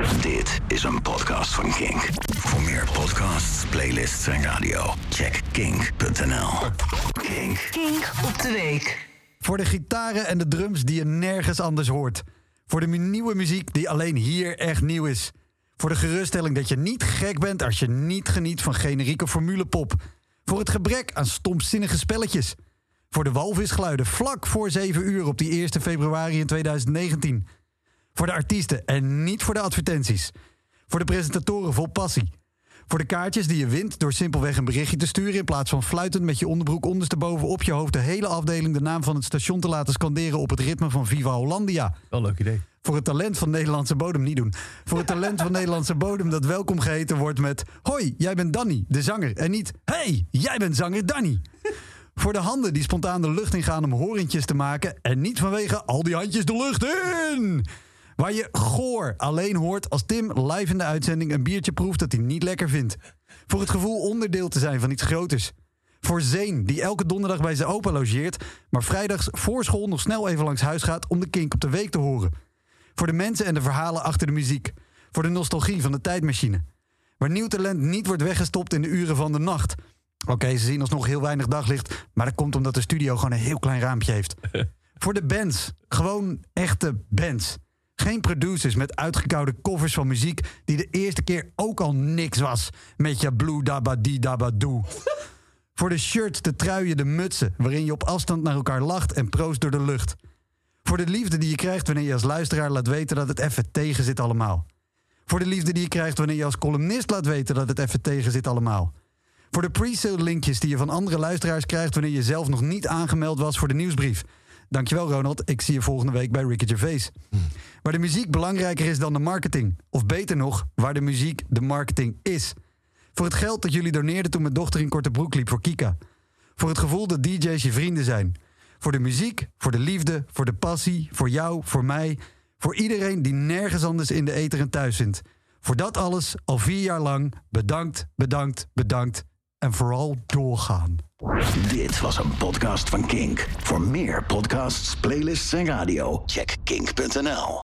Dit is een podcast van Kink. Voor meer podcasts, playlists en radio, check kink.nl. Kink. Kink op de week. Voor de gitaren en de drums die je nergens anders hoort. Voor de nieuwe muziek die alleen hier echt nieuw is. Voor de geruststelling dat je niet gek bent als je niet geniet van generieke formulepop. Voor het gebrek aan stomzinnige spelletjes. Voor de walvisgeluiden vlak voor 7 uur op die 1 februari in 2019. Voor de artiesten en niet voor de advertenties. Voor de presentatoren vol passie. Voor de kaartjes die je wint door simpelweg een berichtje te sturen... in plaats van fluitend met je onderbroek ondersteboven op je hoofd... de hele afdeling de naam van het station te laten scanderen... op het ritme van Viva Hollandia. Wel leuk idee. Voor het talent van Nederlandse bodem niet doen. Voor het talent van Nederlandse bodem dat welkom geheten wordt met... Hoi, jij bent Danny, de zanger. En niet, hey, jij bent zanger Danny. Voor de handen die spontaan de lucht ingaan om horentjes te maken... en niet vanwege al die handjes de lucht in. Waar je goor alleen hoort als Tim live in de uitzending... een biertje proeft dat hij niet lekker vindt. Voor het gevoel onderdeel te zijn van iets groters. Voor Zeen, die elke donderdag bij zijn opa logeert... maar vrijdags voor school nog snel even langs huis gaat... om de kink op de week te horen. Voor de mensen en de verhalen achter de muziek. Voor de nostalgie van de tijdmachine. Waar nieuw talent niet wordt weggestopt in de uren van de nacht. Oké, ze zien alsnog heel weinig daglicht... maar dat komt omdat de studio gewoon een heel klein raampje heeft. Voor de bands. Gewoon echte bands. Geen producers met uitgekoude covers van muziek... die de eerste keer ook al niks was. Met je blue dabba di dabba doe. Voor de shirts, de truien, de mutsen... waarin je op afstand naar elkaar lacht en proost door de lucht. Voor de liefde die je krijgt wanneer je als luisteraar laat weten... dat het even tegen zit allemaal. Voor de liefde die je krijgt wanneer je als columnist laat weten... dat het even tegen zit allemaal. Voor de pre-sale linkjes die je van andere luisteraars krijgt... wanneer je zelf nog niet aangemeld was voor de nieuwsbrief. Dankjewel Ronald, ik zie je volgende week bij Ricky Gervais. Waar de muziek belangrijker is dan de marketing. Of beter nog, waar de muziek de marketing is. Voor het geld dat jullie doneerden toen mijn dochter in korte broek liep voor Kika. Voor het gevoel dat DJ's je vrienden zijn. Voor de muziek, voor de liefde, voor de passie, voor jou, voor mij. Voor iedereen die nergens anders in de eten en thuis vindt. Voor dat alles al vier jaar lang bedankt, bedankt, bedankt. En vooral doorgaan. Dit was een podcast van Kink. Voor meer podcasts, playlists en radio, check kink.nl.